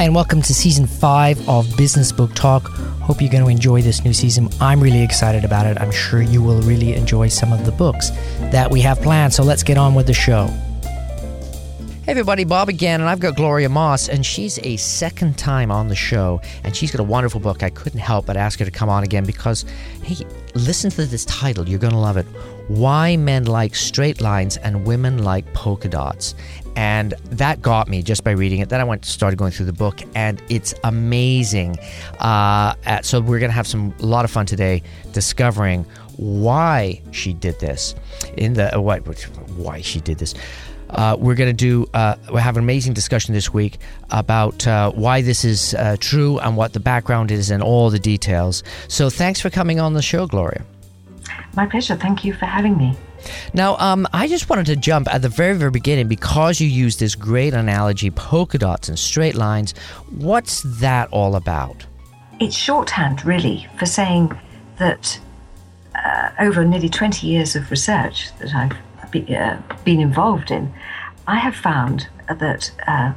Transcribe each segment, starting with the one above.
Hi, and welcome to season five of Business Book Talk. Hope you're going to enjoy this new season. I'm really excited about it. I'm sure you will really enjoy some of the books that we have planned. So let's get on with the show. Hey everybody, Bob again, and I've got Gloria Moss, and she's a second time on the show, and she's got a wonderful book. I couldn't help but ask her to come on again because, hey, listen to this title. You're going to love it. Why Men Like Straight Lines and Women Like Polka Dots. And that got me just by reading it. Then I went started going through the book, and it's amazing. Uh, so we're going to have some a lot of fun today discovering why she did this in the uh, what why she did this. Uh, we're going to do uh, we have an amazing discussion this week about uh, why this is uh, true and what the background is and all the details. So thanks for coming on the show, Gloria. My pleasure. Thank you for having me. Now, um, I just wanted to jump at the very, very beginning because you used this great analogy polka dots and straight lines. What's that all about? It's shorthand, really, for saying that uh, over nearly 20 years of research that I've be, uh, been involved in, I have found that uh,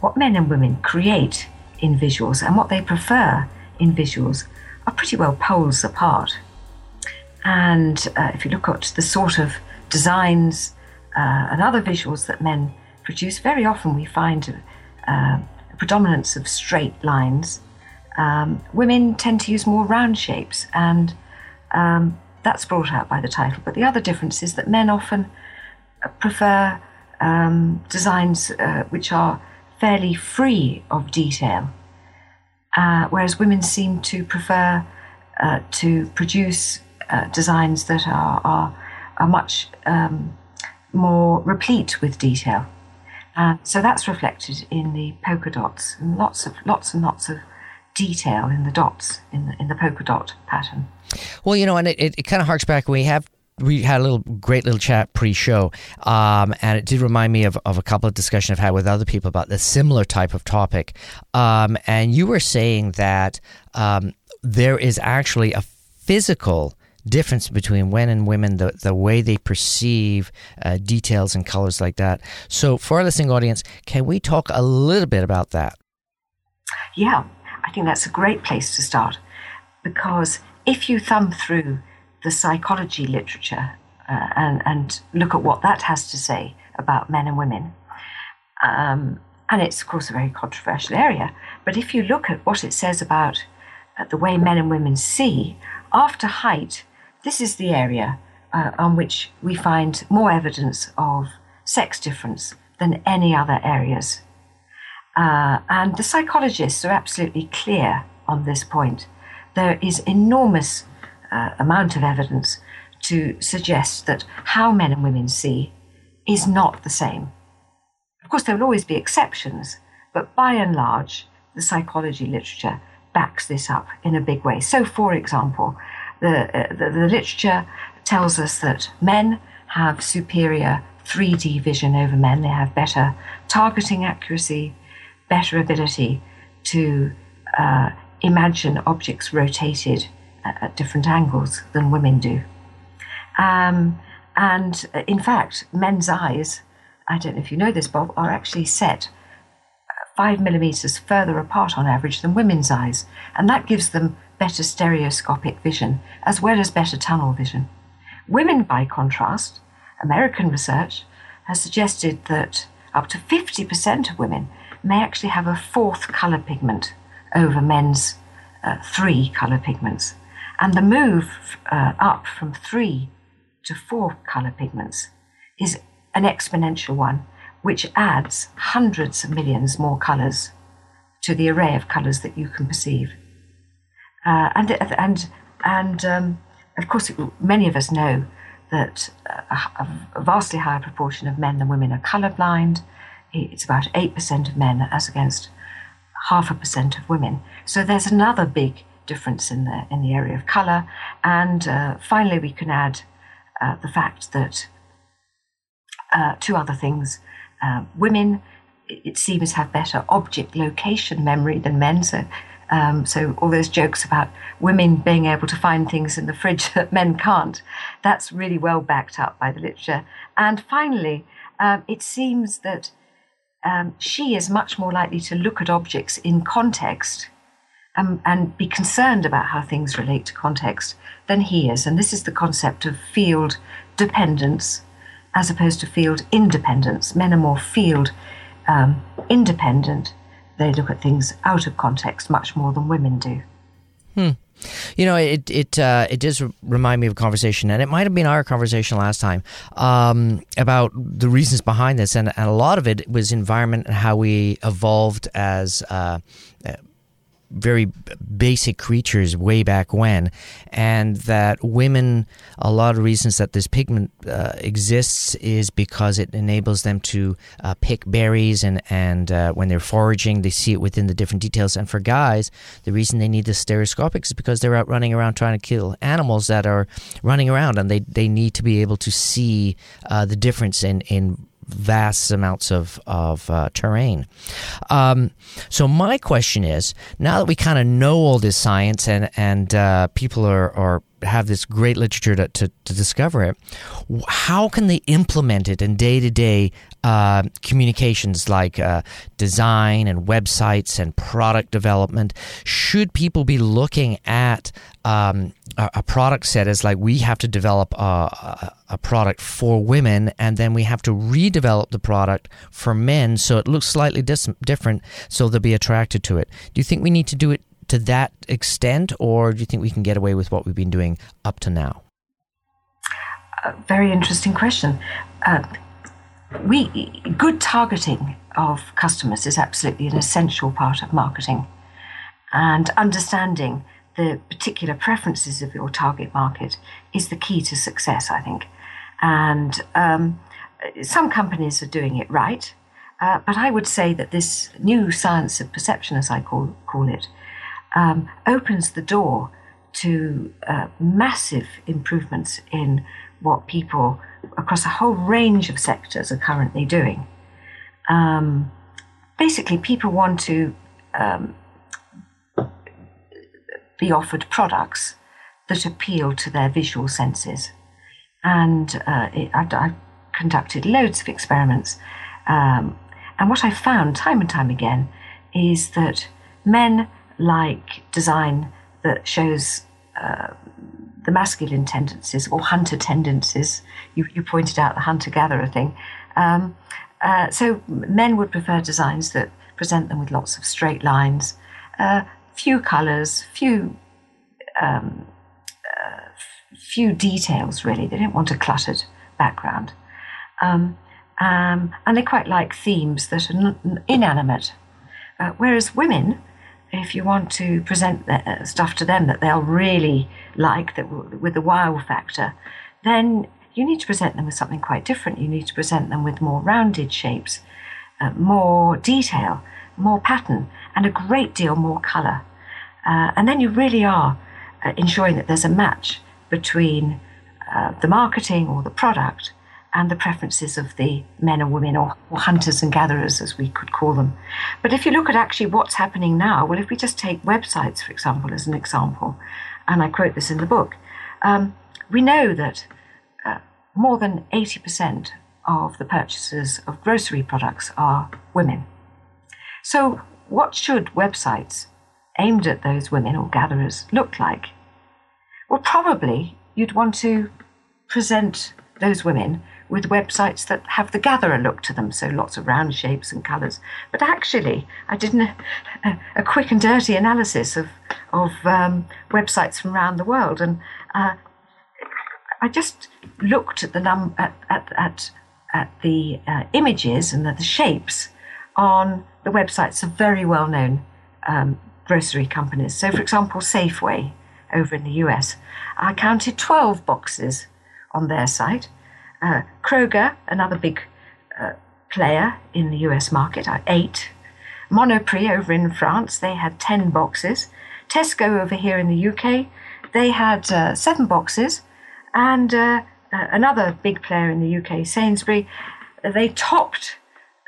what men and women create in visuals and what they prefer in visuals are pretty well poles apart. And uh, if you look at the sort of designs uh, and other visuals that men produce, very often we find uh, a predominance of straight lines. Um, women tend to use more round shapes, and um, that's brought out by the title. But the other difference is that men often prefer um, designs uh, which are fairly free of detail, uh, whereas women seem to prefer uh, to produce uh, designs that are, are, are much um, more replete with detail. Uh, so that's reflected in the polka dots and lots of lots and lots of detail in the dots in the, in the polka dot pattern. Well, you know, and it, it, it kind of harks back. We have we had a little great little chat pre-show, um, and it did remind me of, of a couple of discussions I've had with other people about this similar type of topic. Um, and you were saying that um, there is actually a physical difference between men and women, the, the way they perceive uh, details and colors like that. So, for our listening audience, can we talk a little bit about that? Yeah, I think that's a great place to start because if you thumb through the psychology literature uh, and, and look at what that has to say about men and women. Um, and it's, of course, a very controversial area. But if you look at what it says about uh, the way men and women see, after height, this is the area uh, on which we find more evidence of sex difference than any other areas. Uh, and the psychologists are absolutely clear on this point. There is enormous uh, amount of evidence to suggest that how men and women see is not the same. Of course, there will always be exceptions, but by and large, the psychology literature backs this up in a big way. So, for example, the, uh, the, the literature tells us that men have superior 3D vision over men, they have better targeting accuracy, better ability to uh, imagine objects rotated at different angles than women do. Um, and uh, in fact, men's eyes, I don't know if you know this, Bob, are actually set five millimeters further apart on average than women's eyes. And that gives them better stereoscopic vision as well as better tunnel vision. Women, by contrast, American research has suggested that up to 50% of women may actually have a fourth color pigment over men's uh, three color pigments. And the move uh, up from three to four color pigments is an exponential one, which adds hundreds of millions more colors to the array of colors that you can perceive. Uh, and and and um, of course, many of us know that a, a, vastly higher proportion of men than women are colorblind. It's about eight percent of men, as against half a percent of women. So there's another big difference in the in the area of color. And uh, finally, we can add uh, the fact that uh, two other things: uh, women, it seems, have better object location memory than men. So. Um, so all those jokes about women being able to find things in the fridge that men can't, that's really well backed up by the literature. And finally, um, it seems that um, she is much more likely to look at objects in context um, and be concerned about how things relate to context than he is. And this is the concept of field dependence as opposed to field independence. Men are more field um, independent. They look at things out of context much more than women do. Hmm. You know, it it uh, it does remind me of a conversation, and it might have been our conversation last time um, about the reasons behind this, and, and, a lot of it was environment and how we evolved as uh, very basic creatures way back when, and that women, a lot of reasons that this pigment uh, exists is because it enables them to uh, pick berries, and and uh, when they're foraging, they see it within the different details. And for guys, the reason they need the stereoscopics is because they're out running around trying to kill animals that are running around, and they they need to be able to see uh, the difference in in vast amounts of of uh, terrain. Um, so my question is, now that we kind of know all this science and and uh, people are, are have this great literature to, to, to, discover it, how can they implement it in day to day communications like uh, design and websites and product development? Should people be looking at um, a, a, product set is like we have to develop a, a, a, product for women and then we have to redevelop the product for men so it looks slightly dis- different so they'll be attracted to it? Do you think we need to do it to that extent, or do you think we can get away with what we've been doing up to now? Uh, very interesting question. Uh, we good targeting of customers is absolutely an essential part of marketing, and understanding the particular preferences of your target market is the key to success, I think. And um, some companies are doing it right, uh, but I would say that this new science of perception, as I call call it, um, opens the door to uh, massive improvements in what people across a whole range of sectors are currently doing. Um, basically, people want to um, be offered products that appeal to their visual senses. And uh, it, I, have conducted loads of experiments. Um, and what I found time and time again is that men like design that shows uh, the masculine tendencies or hunter tendencies. You, you pointed out the hunter gatherer thing. Um, uh, so men would prefer designs that present them with lots of straight lines, uh, few colors, few um, uh, few details. Really, they don't want a cluttered background, um, um, and they quite like themes that are inanimate. Uh, whereas women if you want to present uh, stuff to them that they'll really like, that with the wow factor, then you need to present them with something quite different. You need to present them with more rounded shapes, uh, more detail, more pattern, and a great deal more colour. Uh, and then you really are uh, ensuring that there's a match between uh, the marketing or the product and the preferences of the men or women, or, or, hunters and gatherers, as we could call them. But if you look at actually what's happening now, well, if we just take websites, for example, as an example, and I quote this in the book, um, we know that uh, more than 80% of the purchasers of grocery products are women. So, what should websites aimed at those women or gatherers look like? Well, probably you'd want to present those women with websites that have the gatherer look to them, so lots of round shapes and colours. But actually, I did a, a, quick and dirty analysis of of um, websites from around the world, and uh, I just looked at the num at at at, at the uh, images and the, the, shapes on the websites of very well known um, grocery companies. So, for example, Safeway over in the US, I counted twelve boxes on their site uh, Kroger, another big uh, player in the US market, uh, eight. Monoprix over in France, they had 10 boxes. Tesco over here in the UK, they had uh, seven boxes. And uh, uh, another big player in the UK, Sainsbury, they topped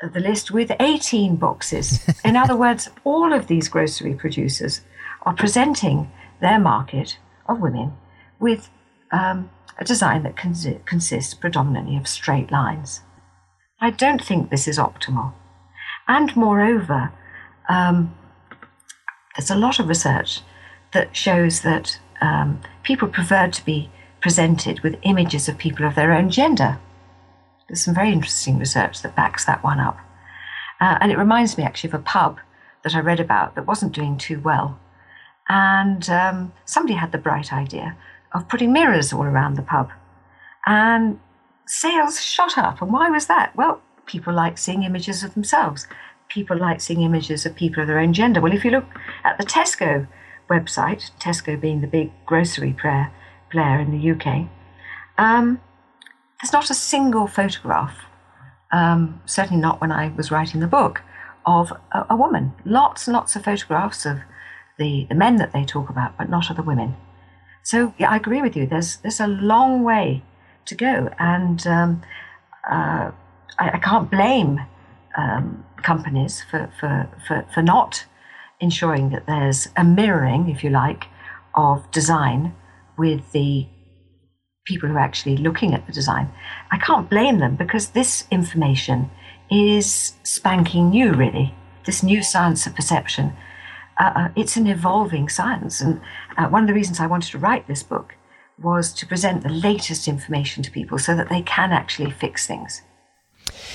the list with 18 boxes. in other words, all of these grocery producers are presenting their market of women with um, a design that consists predominantly of straight lines. I don't think this is optimal. And moreover, um, there's a lot of research that shows that um, people prefer to be presented with images of people of their own gender. There's some very interesting research that backs that one up. Uh, and it reminds me actually of a pub that I read about that wasn't doing too well. And um, somebody had the bright idea of putting mirrors all around the pub. And sales shot up. And why was that? Well, people like seeing images of themselves. People like seeing images of people of their own gender. Well, if you look at the Tesco website, Tesco being the big grocery player, in the UK, um, there's not a single photograph, um, certainly not when I was writing the book, of a, a, woman. Lots and lots of photographs of the, the men that they talk about, but not of the women. So yeah, I agree with you. There's there's a long way to go, and um, uh, I, I, can't blame um, companies for, for, for, for not ensuring that there's a mirroring, if you like, of design with the people who are actually looking at the design. I can't blame them because this information is spanking new, really. This new science of perception. Uh, uh, it's an evolving science. And uh, one of the reasons I wanted to write this book was to present the latest information to people so that they can actually fix things.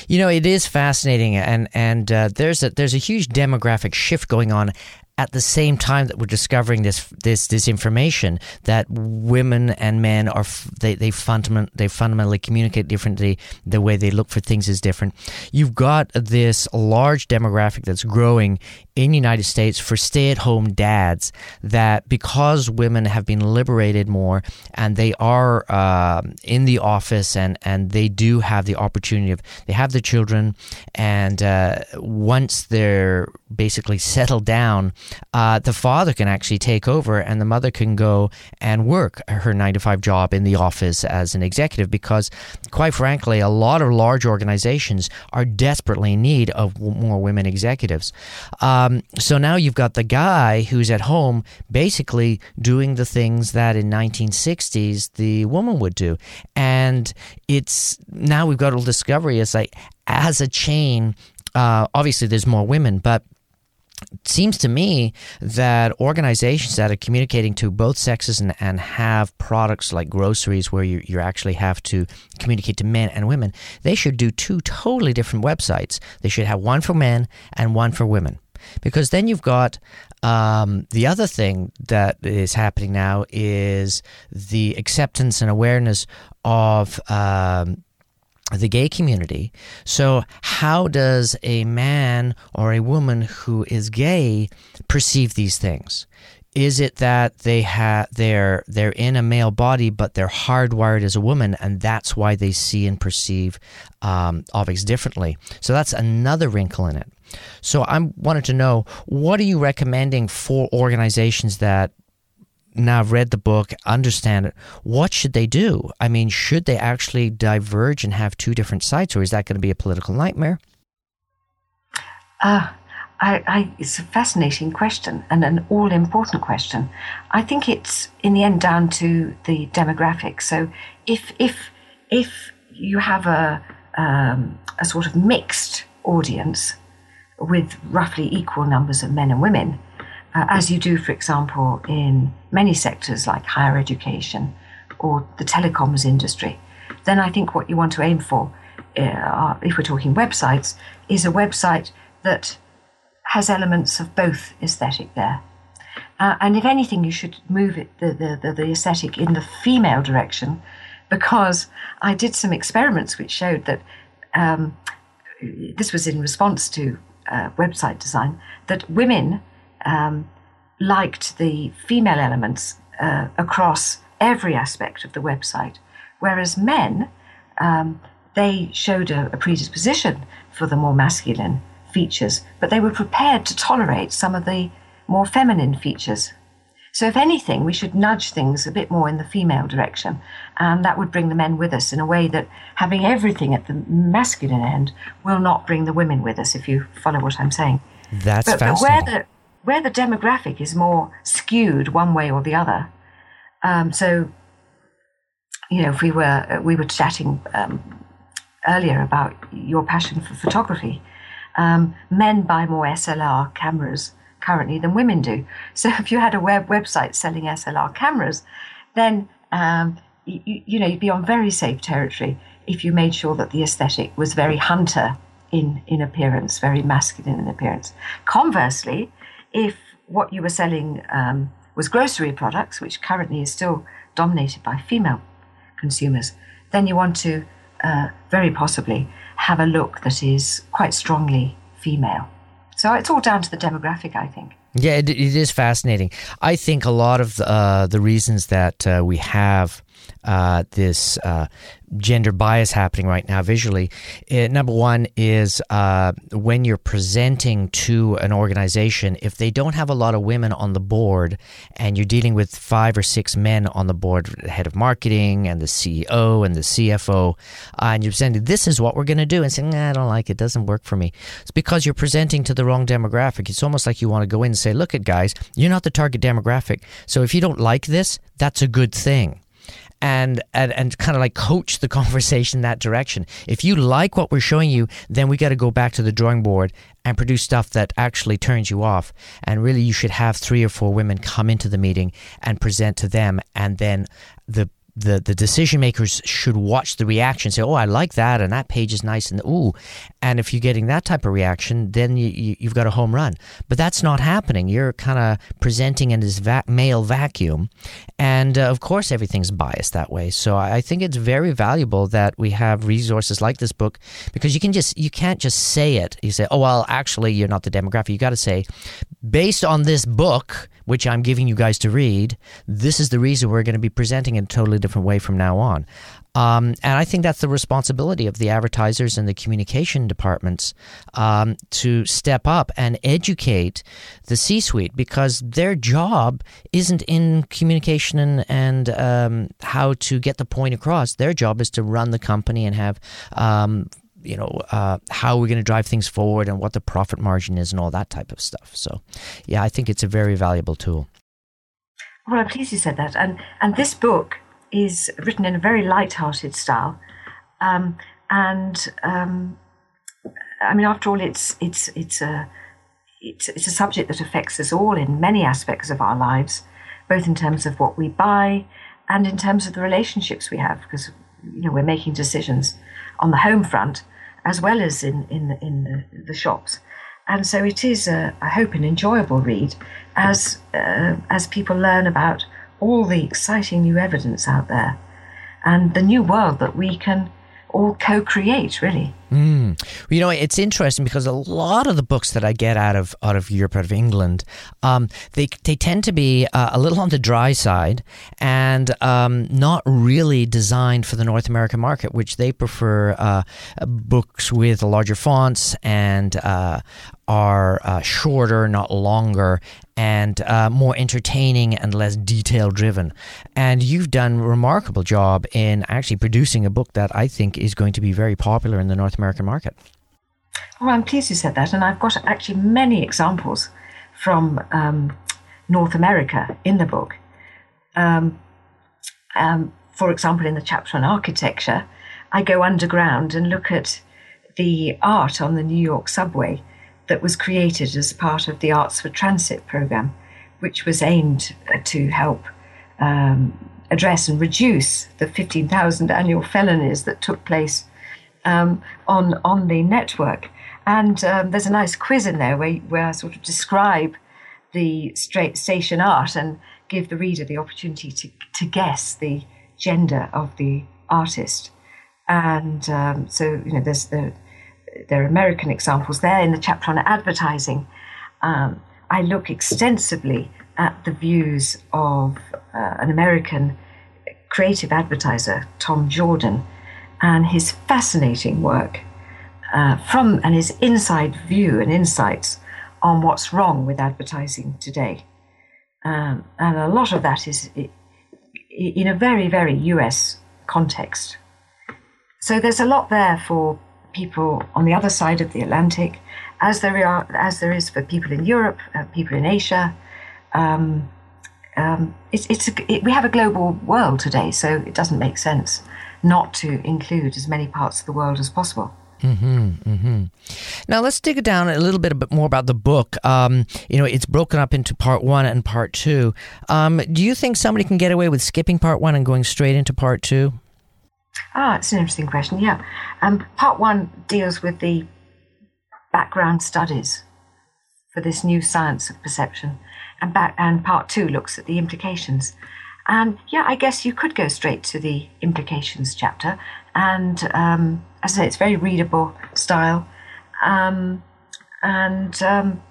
You know, it is fascinating, and and uh, there's a there's a huge demographic shift going on at the same time that we're discovering this this this information that women and men are they they fundament they fundamentally communicate differently. The way they look for things is different. You've got this large demographic that's growing in the United States for stay-at-home dads that because women have been liberated more and they are uh, in the office and and they do have the opportunity of they have the children and uh, once they're basically settled down uh, the father can actually take over and the mother can go and work her nine to five job in the office as an executive because, quite frankly, a lot of large organizations are desperately in need of more women executives. Um, so now you've got the guy who's at home basically doing the things that in 1960s the woman would do. And it's now we've got a discovery. It's like as a chain, uh, obviously there's more women, but it seems to me that organizations that are communicating to both sexes and, and have products like groceries where you, you actually have to communicate to men and women, they should do two totally different websites. They should have one for men and one for women. Because then you've got um, the other thing that is happening now is the acceptance and awareness of um, the gay community. So, how does a man or a woman who is gay perceive these things? Is it that they have they're they're in a male body, but they're hardwired as a woman, and that's why they see and perceive um, objects differently? So that's another wrinkle in it. So I wanted to know what are you recommending for organizations that now have read the book, understand it, what should they do? I mean, should they actually diverge and have two different sites, or is that going to be a political nightmare? Uh, I, I, it's a fascinating question and an all important question. I think it's in the end down to the demographics. So if if if you have a um, a sort of mixed audience with roughly equal numbers of men and women, uh, as you do, for example, in many sectors like higher education or the telecoms industry, then I think what you want to aim for, uh, if we're talking websites, is a website that has elements of both aesthetic there. Uh, and if anything, you should move it, the, the, the, the aesthetic in the female direction because I did some experiments which showed that um, this was in response to uh, website design, that women um, liked the female elements uh, across every aspect of the website, whereas men, um, they showed a, a predisposition for the more masculine features, but they were prepared to tolerate some of the more feminine features. So, if anything, we should nudge things a bit more in the female direction, and that would bring the men with us in a way that having everything at the masculine end will not bring the women with us, if you follow what I'm saying. That's but, fascinating. But where the, where the demographic is more skewed one way or the other. Um, so, you know, if we were we were chatting um, earlier about your passion for photography, Um, men buy more SLR cameras currently than women do. So if you had a web website selling SLR cameras, then um, you, you know you'd be on very safe territory if you made sure that the aesthetic was very hunter in in appearance, very masculine in appearance. Conversely, if what you were selling um, was grocery products, which currently is still dominated by female consumers, then you want to uh, very possibly have a look that is quite strongly female. So it's all down to the demographic, I think. Yeah, it, it is fascinating. I think a lot of the, uh, the reasons that uh, we have uh, this uh, gender bias happening right now visually. It, number one is uh, when you're presenting to an organization, if they don't have a lot of women on the board and you're dealing with five or six men on the board, the head of marketing and the CEO and the CFO, uh, and you're saying, this is what we're going to do, and saying, nah, I don't like it, doesn't work for me. It's because you're presenting to the wrong demographic. It's almost like you want to go in and say, look at guys, you're not the target demographic. So if you don't like this, that's a good thing and, and, and kind of like coach the conversation that direction. If you like what we're showing you, then we got to go back to the drawing board and produce stuff that actually turns you off. And really, you should have three or four women come into the meeting and present to them, and then the the the decision makers should watch the reaction say oh i like that and that page is nice and ooh. And if you're getting that type of reaction then you, you have got a home run. But that's not happening. You're kind of presenting in this va- male vacuum. And uh, of course everything's biased that way. So I, I think it's very valuable that we have resources like this book because you can just you can't just say it. You say oh well actually you're not the demographic. You got to say based on this book which I'm giving you guys to read, this is the reason we're going to be presenting in a totally different way from now on. Um, and I think that's the responsibility of the advertisers and the communication departments um, to step up and educate the C suite because their job isn't in communication and, and um, how to get the point across. Their job is to run the company and have um, you know uh, how we're going to drive things forward and what the profit margin is and all that type of stuff. So, yeah, I think it's a very valuable tool. Well, I'm pleased you said that. And and this book is written in a very light-hearted style, um, and um, I mean, after all, it's it's it's a it's, it's a subject that affects us all in many aspects of our lives, both in terms of what we buy and in terms of the relationships we have, because you know we're making decisions on the home front as well as in in the, in the, the shops. And so it is, a, I hope, an enjoyable read as uh, as people learn about all the exciting new evidence out there and the new world that we can all co-create really mm. you know it's interesting because a lot of the books that i get out of out of europe out of england um, they, they tend to be uh, a little on the dry side and um, not really designed for the north american market which they prefer uh, books with larger fonts and uh, are uh, shorter, not longer, and uh, more entertaining and less detail driven. And you've done a remarkable job in actually producing a book that I think is going to be very popular in the North American market. Well, I'm pleased you said that, and I've got actually many examples from um, North America in the book. Um, um, for example, in the chapter on architecture, I go underground and look at the art on the New York subway that was created as part of the Arts for Transit program, which was aimed to help um, address and reduce the 15,000 annual felonies that took place um, on on the network. And um, there's a nice quiz in there where, where I sort of describe the straight station art and give the reader the opportunity to, to guess the gender of the artist. And um, so, you know, there's the there are American examples there in the chapter on advertising. Um, I look extensively at the views of uh, an American creative advertiser, Tom Jordan, and his fascinating work uh, from and his inside view and insights on what's wrong with advertising today. Um, and a lot of that is in a very, very US context. So there's a lot there for people on the other side of the Atlantic, as there are as there is for people in Europe, uh, people in Asia. Um, um, it's, it's a, it, we have a global world today, so it doesn't make sense not to include as many parts of the world as possible. Mm-hmm, mm-hmm. Now let's dig down a little bit, bit more about the book. Um, you know, it's broken up into part one and part two. Um, do you think somebody can get away with skipping part one and going straight into part two? Ah, it's an interesting question. Yeah, um, part one deals with the background studies for this new science of perception, and back and part two looks at the implications. And yeah, I guess you could go straight to the implications chapter and um, as I say, it's very readable style. Um, and um,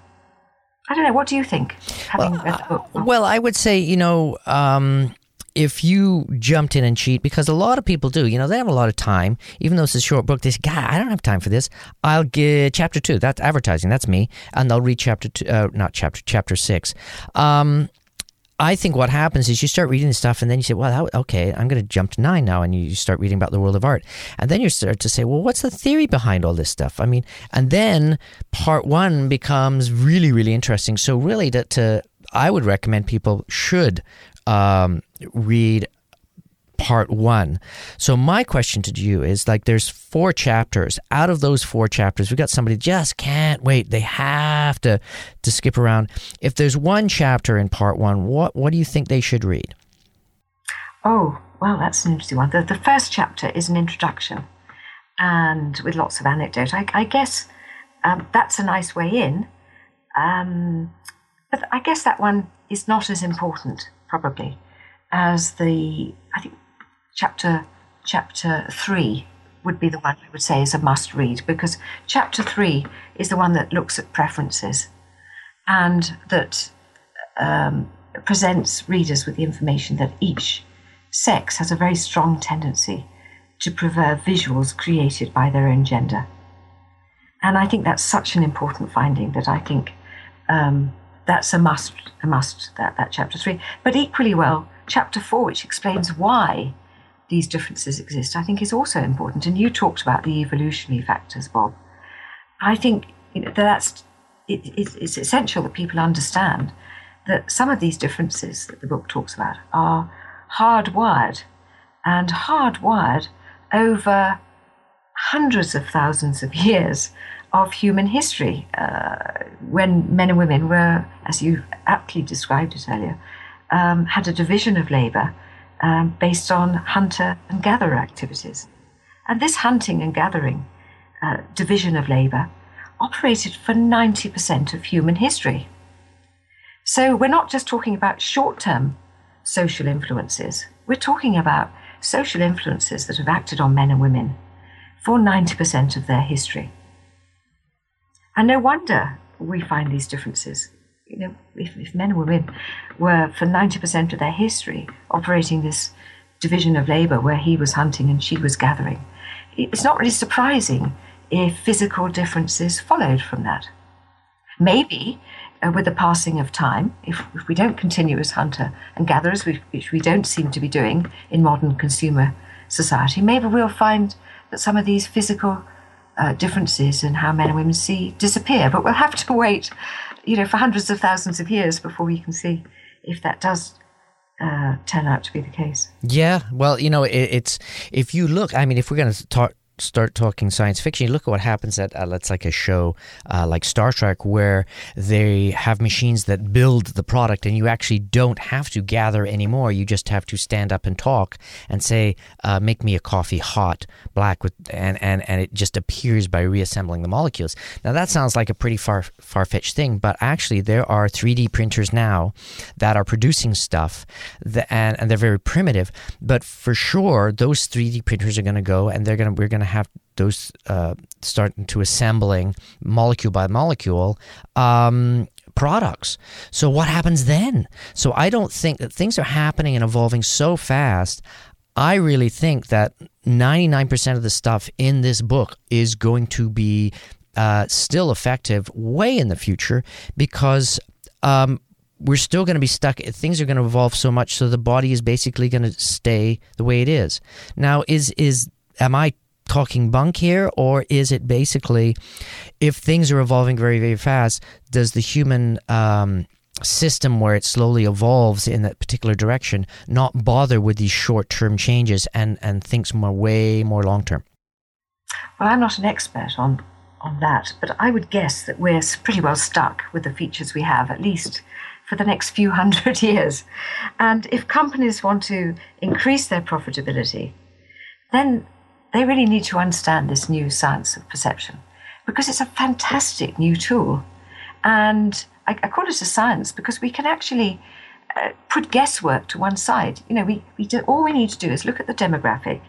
I don't know. What do you think? Having well, read the book? Uh, well, I would say you know. Um, if you jumped in and cheat, because a lot of people do, you know, they have a lot of time, even though it's a short book, this guy, I don't have time for this. I'll get chapter two. That's advertising. That's me. And they'll read chapter two, uh, not chapter, chapter six. Um, I think what happens is you start reading stuff and then you say, well, okay, I'm going to jump to nine now. And you start reading about the world of art. And then you start to say, well, what's the theory behind all this stuff? I mean, and then part one becomes really, really interesting. So, really, to, to I would recommend people should um, read part one. So my question to you is like there's four chapters. Out of those four chapters, we've got somebody just can't wait. They have to to skip around. If there's one chapter in part one, what what do you think they should read? Oh, well, that's an interesting one. The, the first chapter is an introduction and with lots of anecdote. I, I guess um, that's a nice way in. Um, but I guess that one is not as important, probably, as the, I think chapter chapter three would be the one I would say is a must read because chapter three is the one that looks at preferences and that um, presents readers with the information that each sex has a very strong tendency to prefer visuals created by their own gender. And I think that's such an important finding that I think um, that's a must, a must, that, that chapter three. But equally well, chapter four, which explains why these differences exist, I think is also important. And you talked about the evolutionary factors, Bob. I think you know, that's it, it, it's essential that people understand that some of these differences that the book talks about are hardwired and hardwired over hundreds of thousands of years of human history uh, when men and women were, as you aptly described it earlier, um, had a division of labor um, based on hunter and gatherer activities. And this hunting and gathering uh, division of labour operated for 90% of human history. So we're not just talking about short term social influences, we're talking about social influences that have acted on men and women for 90% of their history. And no wonder we find these differences you know, if, if men and women were for 90% of their history operating this division of labor where he was hunting and she was gathering, it's not really surprising if physical differences followed from that. Maybe uh, with the passing of time, if, if, we don't continue as hunter and gatherers, which we don't seem to be doing in modern consumer society, maybe we'll find that some of these physical uh, differences in how men and women see disappear. But we'll have to wait you know, for hundreds of thousands of years before we can see if that does uh, turn out to be the case. Yeah, well, you know, it, it's if you look, I mean, if we're going to talk start talking science fiction, look at what happens at uh, let's like a show uh, like Star Trek, where they have machines that build the product, and you actually don't have to gather anymore. You just have to stand up and talk and say, uh, "Make me a coffee hot, black with," and and and it just appears by reassembling the molecules. Now that sounds like a pretty far far fetched thing, but actually there are 3D printers now that are producing stuff, that, and and they're very primitive, but for sure those 3D printers are going to go, and they're going to we're going to have those uh, starting to assembling molecule by molecule um, products. So what happens then? So I don't think that things are happening and evolving so fast. I really think that 99% of the stuff in this book is going to be uh, still effective way in the future because um, we're still going to be stuck. Things are going to evolve so much, so the body is basically going to stay the way it is. Now, is is am I talking bunk here, or is it basically if things are evolving very, very fast, does the human um, system where it slowly evolves in that particular direction not bother with these short term changes and, and thinks more way more long term? Well, I'm not an expert on on that, but I would guess that we're pretty well stuck with the features we have, at least for the next few hundred years. And if companies want to increase their profitability, then they really need to understand this new science of perception because it's a fantastic new tool. And I, I call it a science because we can actually uh, put guesswork to one side. You know, we, we do, all we need to do is look at the demographic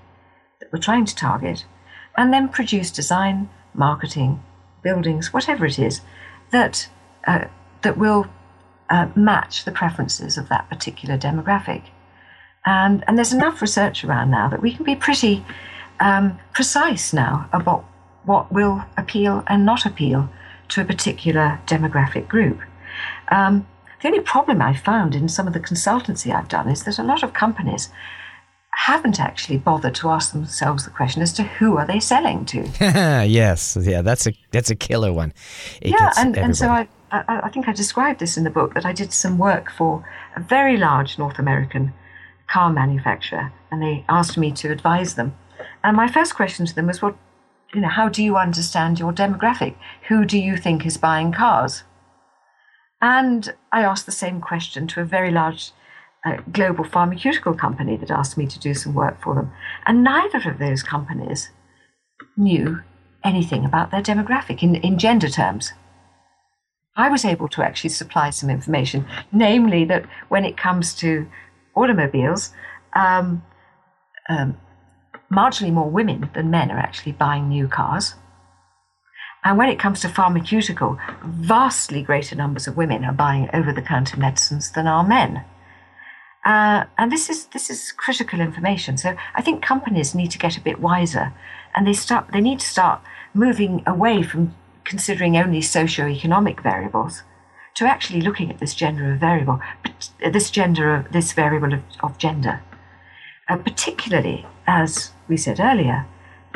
that we're trying to target and then produce design, marketing, buildings, whatever it is, that, uh, that will uh, match the preferences of that particular demographic. And, and there's enough research around now that we can be pretty um, precise now about what will appeal and not appeal to a particular demographic group. Um, the only problem I've found in some of the consultancy I've done is that a lot of companies haven't actually bothered to ask themselves the question as to who are they selling to. yes, yeah, that's a that's a killer one. It yeah, and, and so I, I, I think I described this in the book that I did some work for a very large North American car manufacturer, and they asked me to advise them. And my first question to them was, "Well, you know, how do you understand your demographic? Who do you think is buying cars?" And I asked the same question to a very large uh, global pharmaceutical company that asked me to do some work for them. And neither of those companies knew anything about their demographic in, in gender terms. I was able to actually supply some information, namely that when it comes to automobiles, um, um, marginally more women than men are actually buying new cars. And when it comes to pharmaceutical, vastly greater numbers of women are buying over the counter medicines than are men. Uh, and this is this is critical information. So I think companies need to get a bit wiser, and they start they need to start moving away from considering only socio-economic variables to actually looking at this gender of variable, this gender of this variable of, of gender, uh, particularly as we said earlier,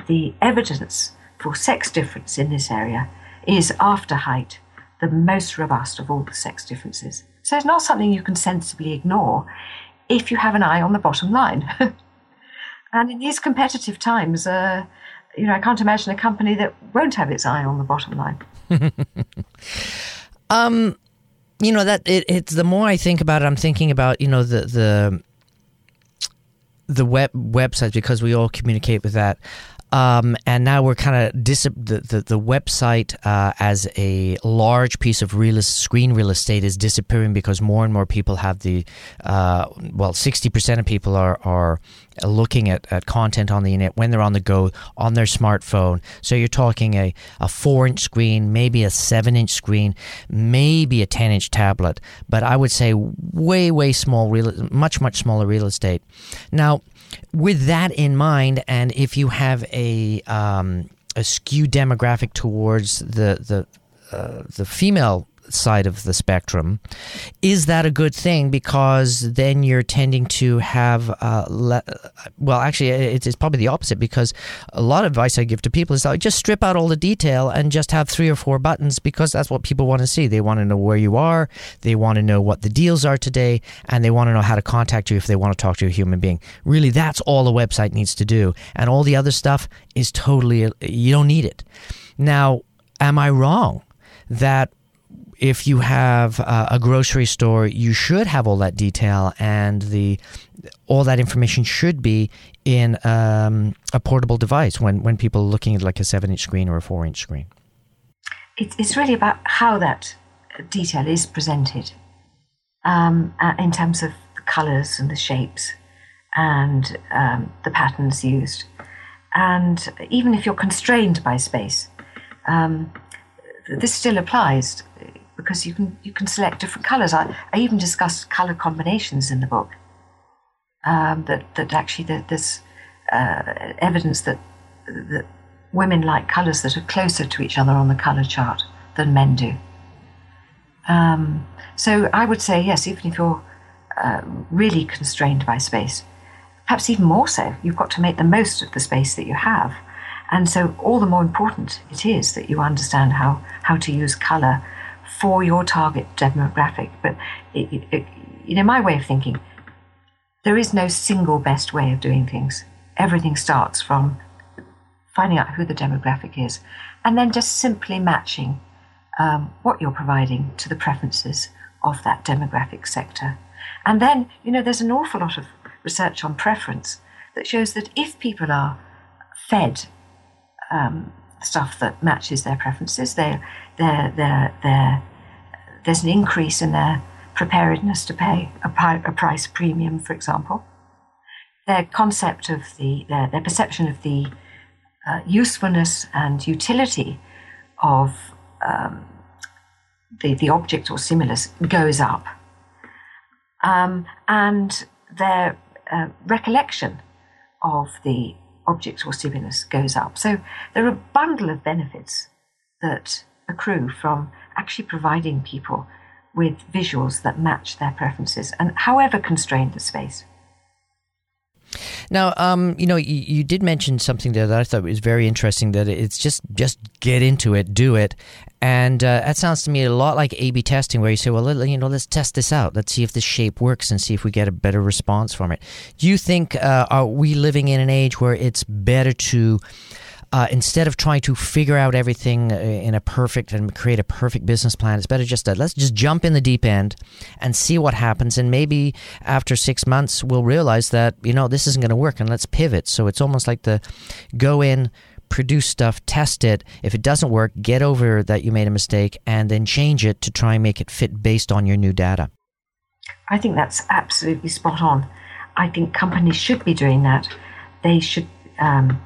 the evidence for sex difference in this area is after height the most robust of all the sex differences. So it's not something you can sensibly ignore if you have an eye on the bottom line. and in these competitive times, uh, you know, I can't imagine a company that won't have its eye on the bottom line. um, you know that it, it's the more I think about it, I'm thinking about you know the the the web websites because we all communicate with that. Um, and now we're kind of dis- the, the, the website uh, as a large piece of real screen real estate is disappearing because more and more people have the uh, well, sixty percent of people are are looking at, at content on the internet when they're on the go on their smartphone. So you're talking a, a four inch screen, maybe a seven inch screen, maybe a 10 inch tablet, but I would say way, way small, real, much, much smaller real estate. Now, with that in mind, and if you have a um, a skewed demographic towards the the uh, the female side of the spectrum, is that a good thing? Because then you're tending to have, uh, le- well, actually, it's, probably the opposite. Because a lot of advice I give to people is like, just strip out all the detail and just have three or four buttons because that's what people want to see. They want to know where you are, they want to know what the deals are today, and they want to know how to contact you if they want to talk to a human being. Really, that's all a website needs to do, and all the other stuff is totally you don't need it. Now, am I wrong? that if you have uh, a grocery store, you should have all that detail and the all that information should be in um, a portable device when, when people are looking at like a seven inch screen or a four inch screen. it's it's really about how that detail is presented um, in terms of the colors and the shapes and um, the patterns used. And even if you're constrained by space, um, this still applies because you can you can select different colors. I, I even discussed color combinations in the book. Um, that that actually there's uh, evidence that that women like colors that are closer to each other on the color chart than men do. Um, so I would say yes, even if you're uh, really constrained by space, perhaps even more so, you've got to make the most of the space that you have. And so, all the more important it is that you understand how, how to use color for your target demographic. But it, it, you know, my way of thinking, there is no single best way of doing things. Everything starts from finding out who the demographic is, and then just simply matching um, what you're providing to the preferences of that demographic sector. And then, you know, there's an awful lot of research on preference that shows that if people are fed um, stuff that matches their preferences, they, they're, they're, there's an increase in their preparedness to pay a, a price premium, for example. Their concept of the, their, their perception of the uh, usefulness and utility of um, the, the object or stimulus goes up. Um, and their uh, recollection of the object or stimulus goes up. So there are a bundle of benefits that accrue from actually providing people with visuals that match their preferences and however constrained the space. Now, um, you know, you, you, did mention something there that I thought was very interesting. That it's just just get into it, do it, and uh, that sounds to me a lot like A/B testing, where you say, well, you know, let's test this out. Let's see if this shape works and see if we get a better response from it. Do you think uh, are we living in an age where it's better to uh, instead of trying to figure out everything uh, in a perfect and create a perfect business plan, it's better just to let's just jump in the deep end and see what happens. And maybe after six months, we'll realize that, you know, this isn't going to work and let's pivot. So it's almost like the go in, produce stuff, test it. If it doesn't work, get over that you made a mistake and then change it to try and make it fit based on your new data. I think that's absolutely spot on. I think companies should be doing that. They should um,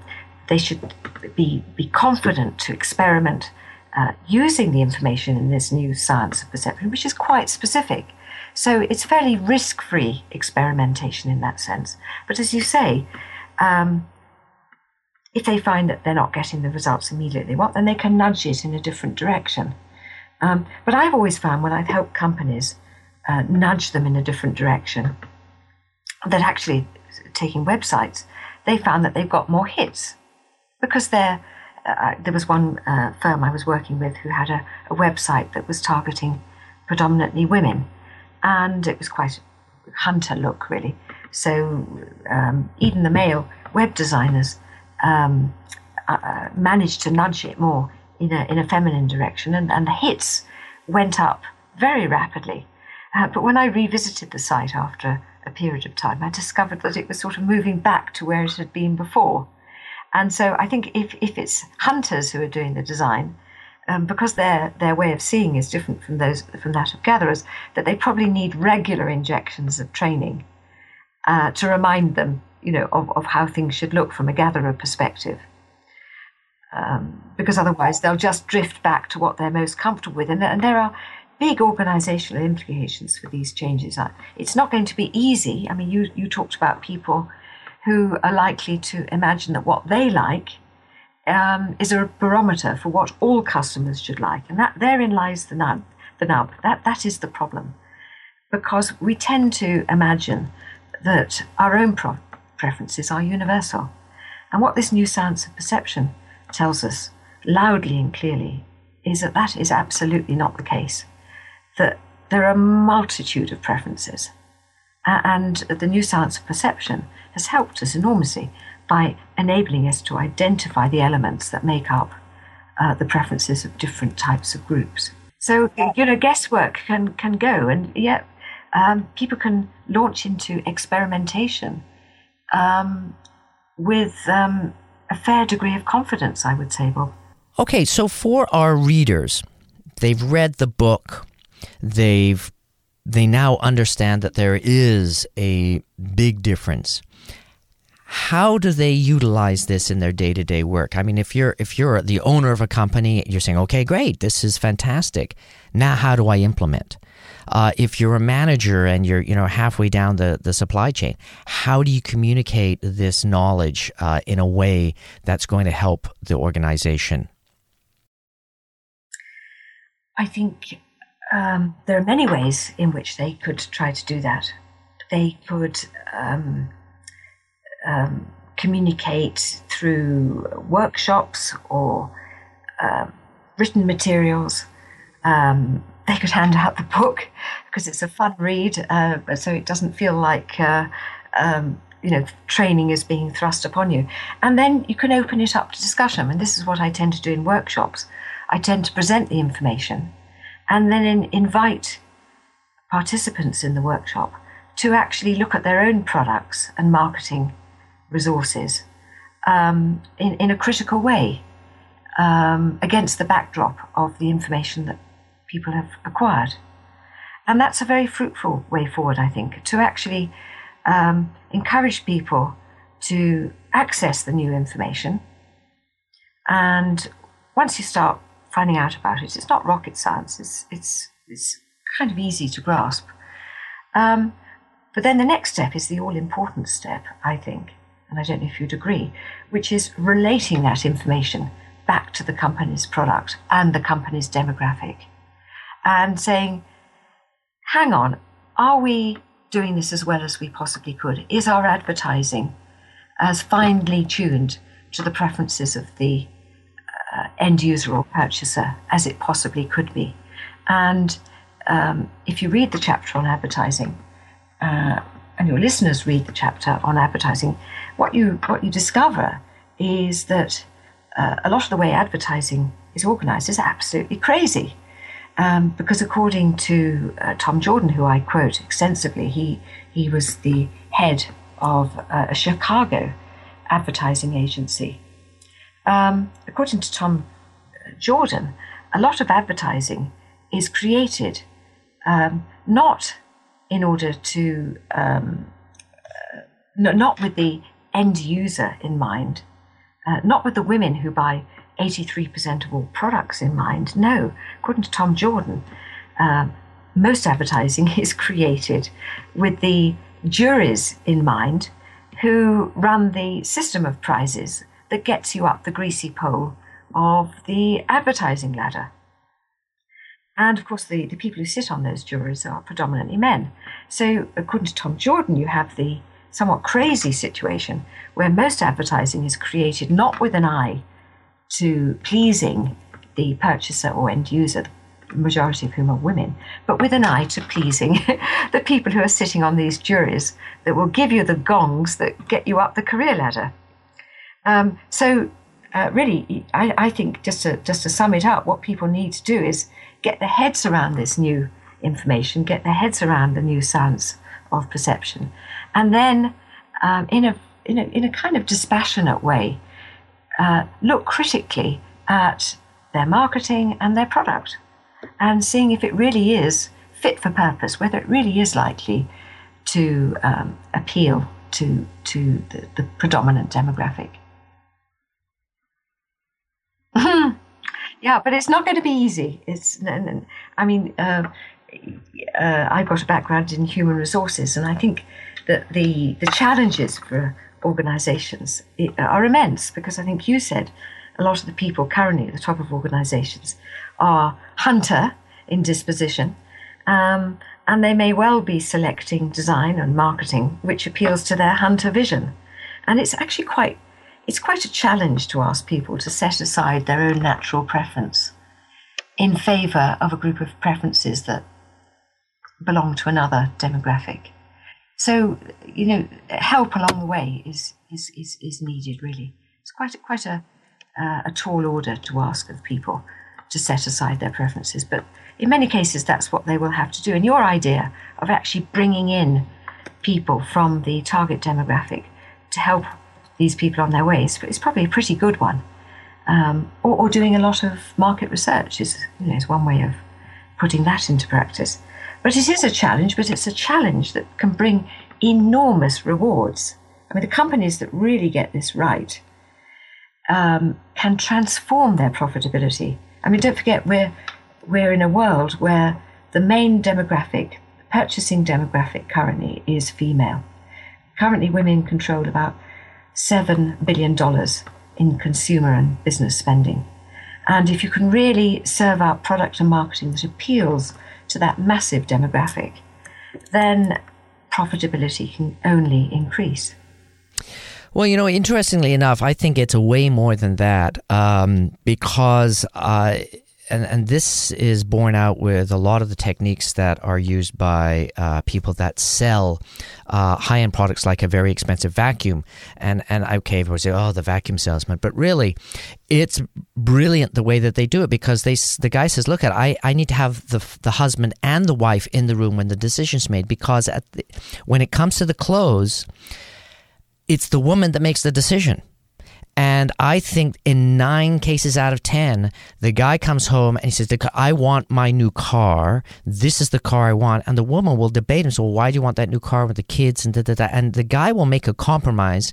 they should be, be confident to experiment uh, using the information in this new science of perception, which is quite specific. So it's fairly risk free experimentation in that sense. But as you say, um, if they find that they're not getting the results immediately they want, then they can nudge it in a different direction. Um, but I've always found when I've helped companies uh, nudge them in a different direction, that actually taking websites, they found that they've got more hits because there, uh, there was one uh, firm I was working with who had a, a, website that was targeting predominantly women, and it was quite a hunter look really. So um, even the male web designers um, uh, uh, managed to nudge it more in a in a feminine direction, and, and the hits went up very rapidly. Uh, but when I revisited the site after a period of time, I discovered that it was sort of moving back to where it had been before. And so I think if, if it's hunters who are doing the design, um, because their their way of seeing is different from those from that of gatherers, that they probably need regular injections of training uh, to remind them, you know, of, of how things should look from a gatherer perspective. Um, because otherwise they'll just drift back to what they're most comfortable with, and, and there are big organisational implications for these changes. Uh, it's not going to be easy. I mean, you you talked about people who are likely to imagine that what they like um, is a barometer for what all customers should like, and that therein lies the nub. The nub that that is the problem, because we tend to imagine that our own pro- preferences are universal, and what this new science of perception tells us loudly and clearly is that that is absolutely not the case. That there are a multitude of preferences, and the new science of perception has helped us enormously by enabling us to identify the elements that make up uh, the preferences of different types of groups. So, you know, guesswork can, can go, and yet um, people can launch into experimentation um, with um, a fair degree of confidence, I would say, Bob. Okay, so for our readers, they've read the book, they've they now understand that there is a big difference how do they utilize this in their day-to-day work? I mean if you're if you're the owner of a company you're saying okay great this is fantastic. Now how do i implement? Uh, if you're a manager and you're you know halfway down the, the supply chain how do you communicate this knowledge uh, in a way that's going to help the organization? I think um, there are many ways in which they could try to do that. They could um, um, communicate through workshops or uh, written materials. Um, they could hand out the book because it's a fun read, uh, so it doesn't feel like uh, um, you know, training is being thrust upon you. And then you can open it up to discussion. And this is what I tend to do in workshops. I tend to present the information and then in, invite participants in the workshop to actually look at their own products and marketing resources um, in, in a critical way um, against the backdrop of the information that people have acquired. And that's a very fruitful way forward, I think, to actually um, encourage people to access the new information. And once you start finding out about it, it's not rocket science, it's, it's, it's kind of easy to grasp. Um, but then the next step is the all important step, I think, and I don't know if you'd agree, which is relating that information back to the company's product and the company's demographic and saying, hang on, are we doing this as well as we possibly could? Is our advertising as finely tuned to the preferences of the uh, end user or purchaser as it possibly could be? And um, if you read the chapter on advertising, uh, and your listeners read the chapter on advertising, what you what you discover is that uh, a lot of the way advertising is organised is absolutely crazy. Um, because according to uh, Tom Jordan, who I quote extensively, he he was the head of uh, a Chicago advertising agency. Um, according to Tom uh, Jordan, a lot of advertising is created um, not in order to um, uh, not with the end user in mind, uh, not with the women who buy 83% of all products in mind. No, according to Tom Jordan, uh, most advertising is created with the juries in mind who run the system of prizes that gets you up the greasy pole of the advertising ladder. And of course, the, the people who sit on those juries are predominantly men. So, according to Tom Jordan, you have the somewhat crazy situation where most advertising is created not with an eye to pleasing the purchaser or end user, the majority of whom are women, but with an eye to pleasing the people who are sitting on these juries that will give you the gongs that get you up the career ladder. Um, so, uh, really, I, I, think just to just to sum it up, what people need to do is get their heads around this new information, get their heads around the new science of perception, and then um, in a in a in a kind of dispassionate way, uh, look critically at their marketing and their product, and seeing if it really is fit for purpose, whether it really is likely to um, appeal to to the, the predominant demographic. yeah, but it's not going to be easy. It's, I mean, uh, uh, I've got a background in human resources, and I think that the the challenges for organisations are immense because I think you said a lot of the people currently at the top of organisations are hunter in disposition, um, and they may well be selecting design and marketing which appeals to their hunter vision, and it's actually quite it's quite a challenge to ask people to set aside their own natural preference in favour of a group of preferences that belong to another demographic. So, you know, help along the way is, is, is, is needed, really. It's quite a, quite a, uh, a tall order to ask of people to set aside their preferences. But in many cases, that's what they will have to do. And your idea of actually bringing in people from the target demographic to help these people on their ways is, probably a pretty good one. Um, or, or, doing a lot of market research is, you know, is one way of putting that into practice. But it is a challenge, but it's a challenge that can bring enormous rewards. I mean, the companies that really get this right um, can transform their profitability. I mean, don't forget, we're, we're in a world where the main demographic, purchasing demographic currently is female. Currently, women control about $7 billion in consumer and business spending. And if you can really serve out product and marketing that appeals to that massive demographic, then profitability can only increase. Well, you know, interestingly enough, I think it's way more than that um, because uh, and, and this is borne out with a lot of the techniques that are used by uh, people that sell uh, high end products like a very expensive vacuum. And, and okay, people say, oh, the vacuum salesman. But really, it's brilliant the way that they do it because they the guy says, look, at I, I need to have the, the husband and the wife in the room when the decision's made because at the, when it comes to the close, it's the woman that makes the decision and I think in nine cases out of 10, the guy comes home and he says, I want my new car. This is the car I want. And the woman will debate him. So, why do you want that new car with the kids? And, da, da, da. and the guy will make a compromise.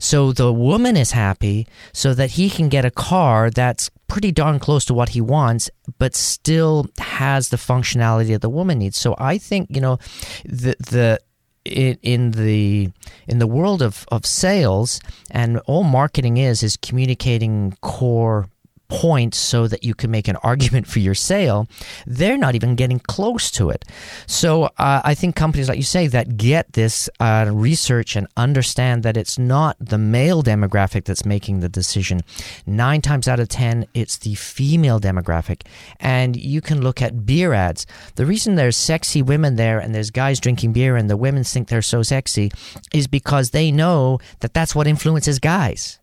So the woman is happy so that he can get a car that's pretty darn close to what he wants, but still has the functionality that the woman needs. So I think, you know, the, the, in, in the in the world of, of sales and all marketing is is communicating core point so that you can make an argument for your sale, they're not even getting close to it. So uh, I think companies like you say that get this uh, research and understand that it's not the male demographic that's making the decision. Nine times out of ten, it's the female demographic. And you can look at beer ads. The reason there's sexy women there and there's guys drinking beer and the women think they're so sexy is because they know that that's what influences guys.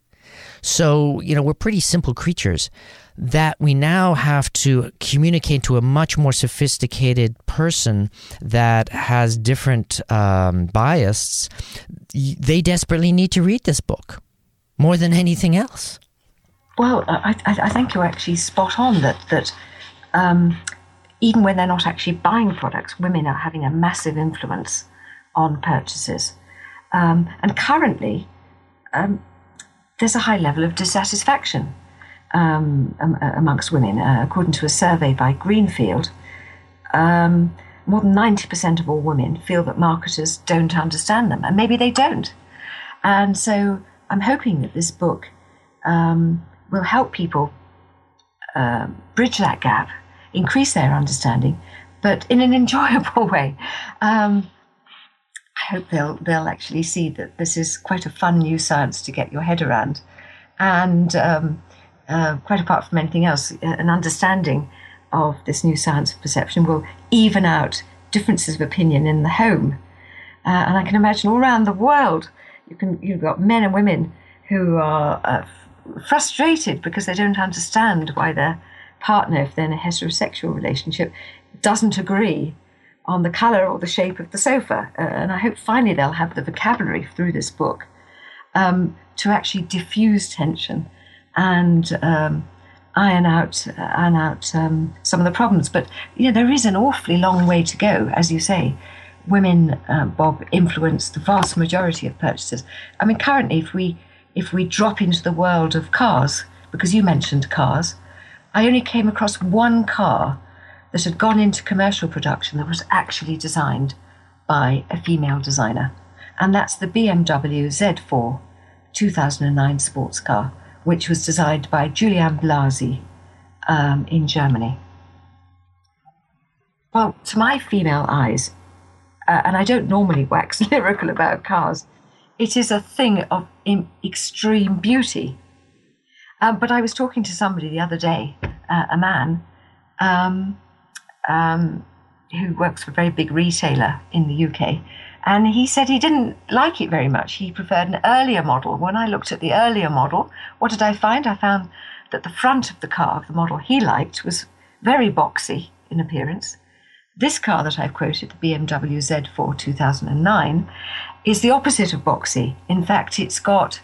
So, you know, we're pretty simple creatures that we now have to communicate to a much more sophisticated person that has different um, biases. They desperately need to read this book more than anything else. Well, I, I think you're actually spot on that that um, even when they're not actually buying products, women are having a massive influence on purchases. Um, and currently, um, there's a high level of dissatisfaction um, amongst women. Uh, according to a survey by Greenfield, um, more than 90% of all women feel that marketers don't understand them, and maybe they don't. And so I'm hoping that this book um, will help people uh, bridge that gap, increase their understanding, but in an enjoyable way. Um, hope they'll they'll actually see that this is quite a fun new science to get your head around, and um, uh, quite apart from anything else, an understanding of this new science of perception will even out differences of opinion in the home. Uh, and I can imagine all around the world, you can you've got men and women who are uh, frustrated because they don't understand why their partner, if they're in a heterosexual relationship, doesn't agree on the colour or the shape of the sofa. Uh, and I hope finally they'll have the vocabulary through this book um, to actually diffuse tension and um, iron out iron out um, some of the problems. But you know there is an awfully long way to go, as you say. Women, uh, Bob, influence the vast majority of purchases. I mean, currently, if we if we drop into the world of cars, because you mentioned cars, I only came across one car that had gone into commercial production that was actually designed by a female designer. And that's the BMW Z4 2009 sports car, which was designed by Juliane Blasi um, in Germany. Well, to my female eyes, uh, and I don't normally wax lyrical about cars, it is a thing of extreme beauty. Um, but I was talking to somebody the other day, uh, a man, um, um, who works for a very big retailer in the UK. And he said he didn't like it very much. He preferred an earlier model. When I looked at the earlier model, what did I find? I found that the front of the car, of the model he liked, was very boxy in appearance. This car that I've quoted, the BMW Z4 2009, is the opposite of boxy. In fact, it's got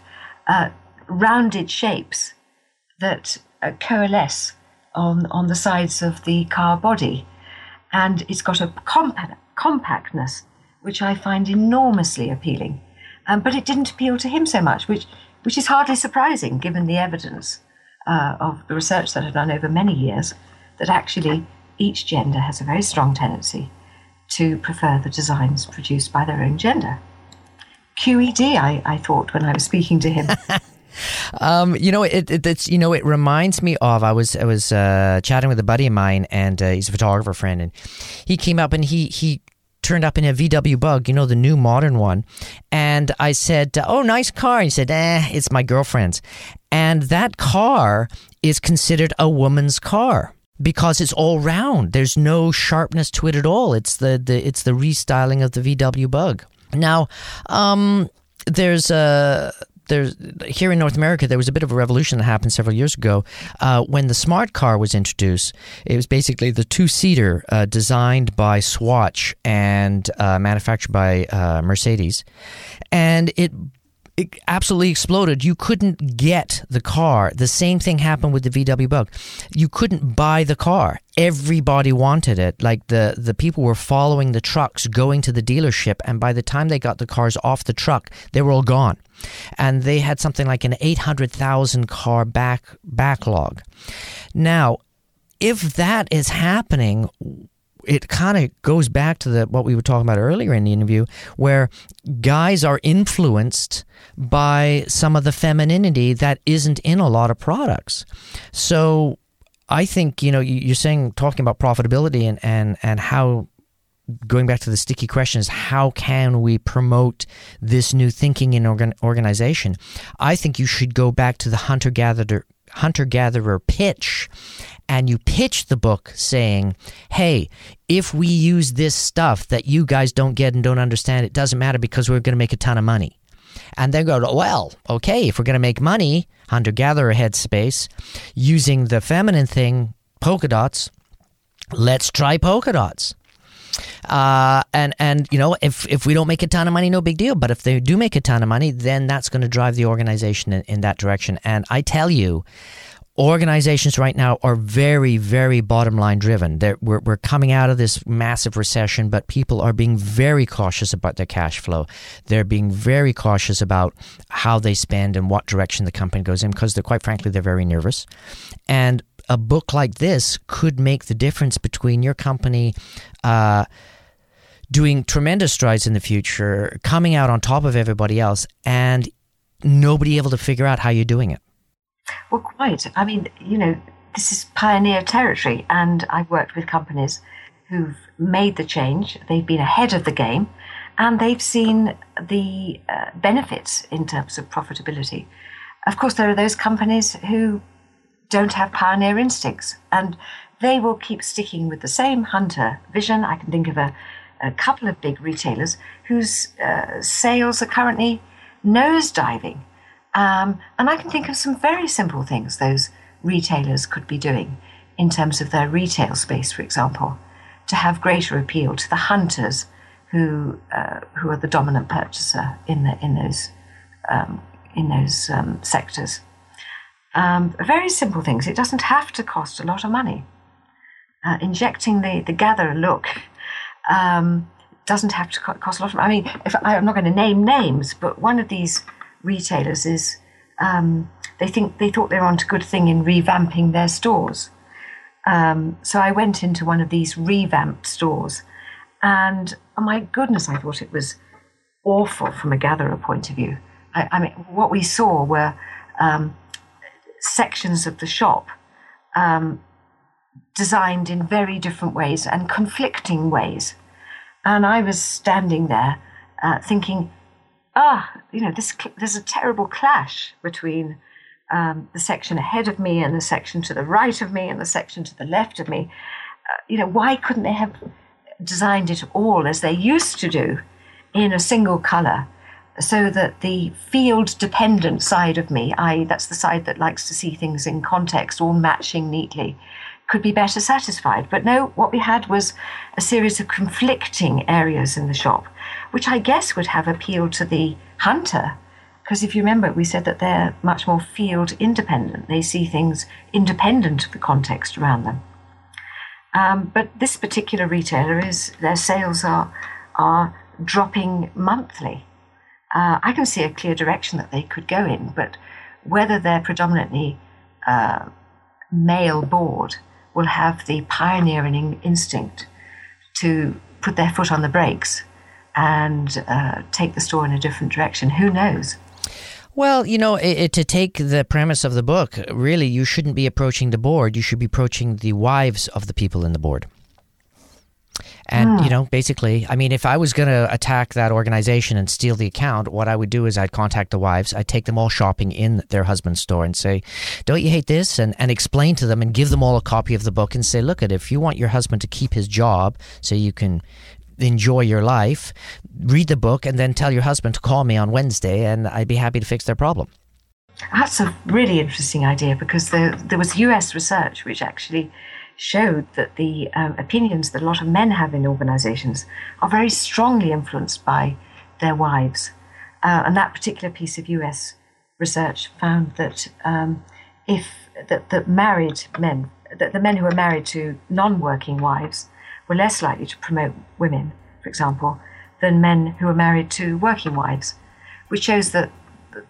uh, rounded shapes that uh, coalesce on, on the sides of the car body and it's got a compact, compactness which I find enormously appealing. Um, but it didn't appeal to him so much, which which is hardly surprising given the evidence uh, of the research that I've done over many years that actually each gender has a very strong tendency to prefer the designs produced by their own gender. QED, I, I thought when I was speaking to him. Um, you know, it, it, it's you know, it reminds me of I was I was uh, chatting with a buddy of mine, and uh, he's a photographer friend, and he came up and he he turned up in a VW Bug, you know, the new modern one, and I said, "Oh, nice car." he said, "Eh, it's my girlfriend's," and that car is considered a woman's car. because it's all round. There's no sharpness to it at all. It's the, the it's the restyling of the VW Bug. Now, um, there's a there's here in North America there was a bit of a revolution that happened several years ago uh, when the smart car was introduced. It was basically the two seater uh, designed by Swatch and uh, manufactured by uh, Mercedes, and it it absolutely exploded. You couldn't get the car. The same thing happened with the VW Bug. You couldn't buy the car. Everybody wanted it. Like the, the people were following the trucks, going to the dealership, and by the time they got the cars off the truck, they were all gone. And they had something like an 800,000 car back backlog. Now, if that is happening, it kind of goes back to the what we were talking about earlier in the interview, where guys are influenced by some of the femininity that isn't in a lot of products. So I think you know you're saying talking about profitability and and and how going back to the sticky question is how can we promote this new thinking in organ- organization i think you should go back to the hunter gatherer hunter gatherer pitch and you pitch the book saying, hey, if we use this stuff that you guys don't get and don't understand, it doesn't matter because we're going to make a ton of money. And they go, well, okay, if we're going to make money, hunter gatherer headspace, using the feminine thing, polka dots, let's try polka dots. Uh, and and you know if if we don't make a ton of money, no big deal. But if they do make a ton of money, then that's going to drive the organization in, in that direction. And I tell you, organizations right now are very, very bottom line driven. We're, we're coming out of this massive recession, but people are being very cautious about their cash flow. They're being very cautious about how they spend and what direction the company goes in because they're quite frankly, they're very nervous. And a book like this could make the difference between your company. Uh, doing tremendous strides in the future, coming out on top of everybody else, and nobody able to figure out how you're doing it. Well, quite. I mean, you know, this is pioneer territory, and I've worked with companies who've made the change. They've been ahead of the game, and they've seen the uh, benefits in terms of profitability. Of course, there are those companies who don't have pioneer instincts, and they will keep sticking with the same hunter vision. I can think of a, a couple of big retailers whose uh, sales are currently nosediving um, and I can think of some very simple things those retailers could be doing in terms of their retail space, for example, to have greater appeal to the hunters who uh, who are the dominant purchaser in the in those um, in those um, sectors. Um, very simple things. It doesn't have to cost a lot of money. Uh, injecting the the gatherer look um, doesn't have to cost a lot of. money. I mean, if I'm not going to name names, but one of these retailers is um, they think they thought they were onto a good thing in revamping their stores. Um, so I went into one of these revamped stores, and oh my goodness, I thought it was awful from a gatherer point of view. I, I mean, what we saw were um, sections of the shop um, designed in very different ways and conflicting ways. And I was standing there uh, thinking, ah, you know, this, there's a terrible clash between um, the section ahead of me and the section to the right of me and the section to the left of me. Uh, you know, why couldn't they have designed it all as they used to do in a single color? So that the field dependent side of me, i.e., that's the side that likes to see things in context, all matching neatly, could be better satisfied. But no, what we had was a series of conflicting areas in the shop which I guess would have appealed to the hunter. Because if you remember, we said that they're much more field independent. They see things independent of the context around them. Um, but this particular retailer is their sales are are dropping monthly. Uh, I can see a clear direction that they could go in, but whether they're predominantly uh, male board will have the pioneering instinct to put their foot on the brakes and uh, take the store in a different direction. Who knows? Well, you know, it, it, to take the premise of the book, really, you shouldn't be approaching the board. You should be approaching the wives of the people in the board. And, ah. you know, basically, I mean, if I was going to attack that organization and steal the account, what I would do is I'd contact the wives, I'd take them all shopping in their husband's store and say, Don't you hate this? And, and explain to them and give them all a copy of the book and say, Look, at if you want your husband to keep his job so you can enjoy your life, read the book and then tell your husband to call me on Wednesday and I'd be happy to fix their problem. That's a really interesting idea because there, there was US research which actually showed that the um, opinions that a lot of men have in organizations are very strongly influenced by their wives. Uh, and that particular piece of US research found that um, if that, that married men, that the men who are married to non-working wives were less likely to promote women, for example, than men who are married to working wives, which shows that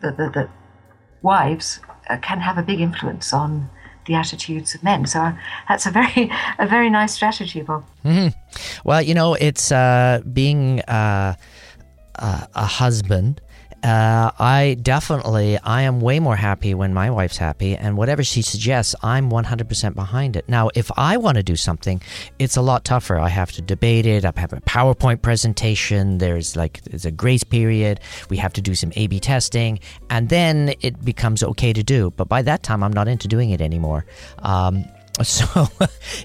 that, that, that wives uh, can have a big influence on the attitudes of men. So that's a very a very nice strategy, Bob. Mm-hmm. Well, you know, it's uh, being uh, a husband. Uh, I definitely, I am way more happy when my wife's happy, and whatever she suggests, I'm 100% behind it. Now, if I want to do something, it's a lot tougher. I have to debate it. I have a PowerPoint presentation. There's like there's a grace period. We have to do some A/B testing, and then it becomes okay to do. But by that time, I'm not into doing it anymore. Um, So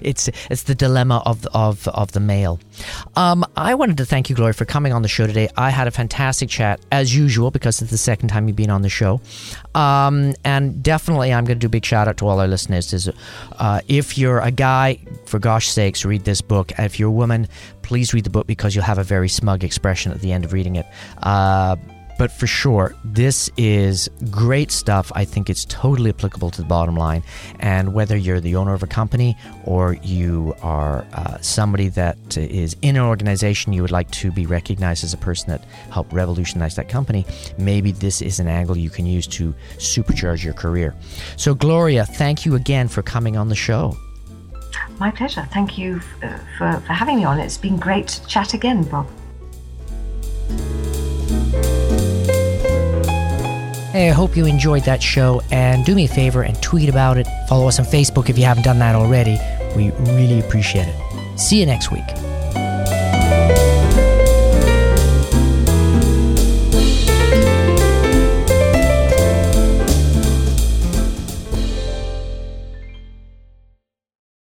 it's it's the dilemma of of of the male. Um, I wanted to thank you, Gloria, for coming on the show today. I had a fantastic chat as usual because it's the second time you've been on the show, um, and definitely I'm going to do a big shout out to all our listeners. Is uh, if you're a guy, for gosh sakes, read this book. If you're a woman, please read the book because you'll have a very smug expression at the end of reading it. Uh, but for sure, this is great stuff. I think it's totally applicable to the bottom line. And whether you're the owner of a company or you are uh, somebody that is in an organization you would like to be recognized as a person that helped revolutionize that company, maybe this is an angle you can use to supercharge your career. So, Gloria, thank you again for coming on the show. My pleasure. Thank you uh, for, for having me on. It's been great to chat again, Bob. Hey, I hope you enjoyed that show and do me a favor and tweet about it. Follow us on Facebook if you haven't done that already. We really appreciate it. See you next week.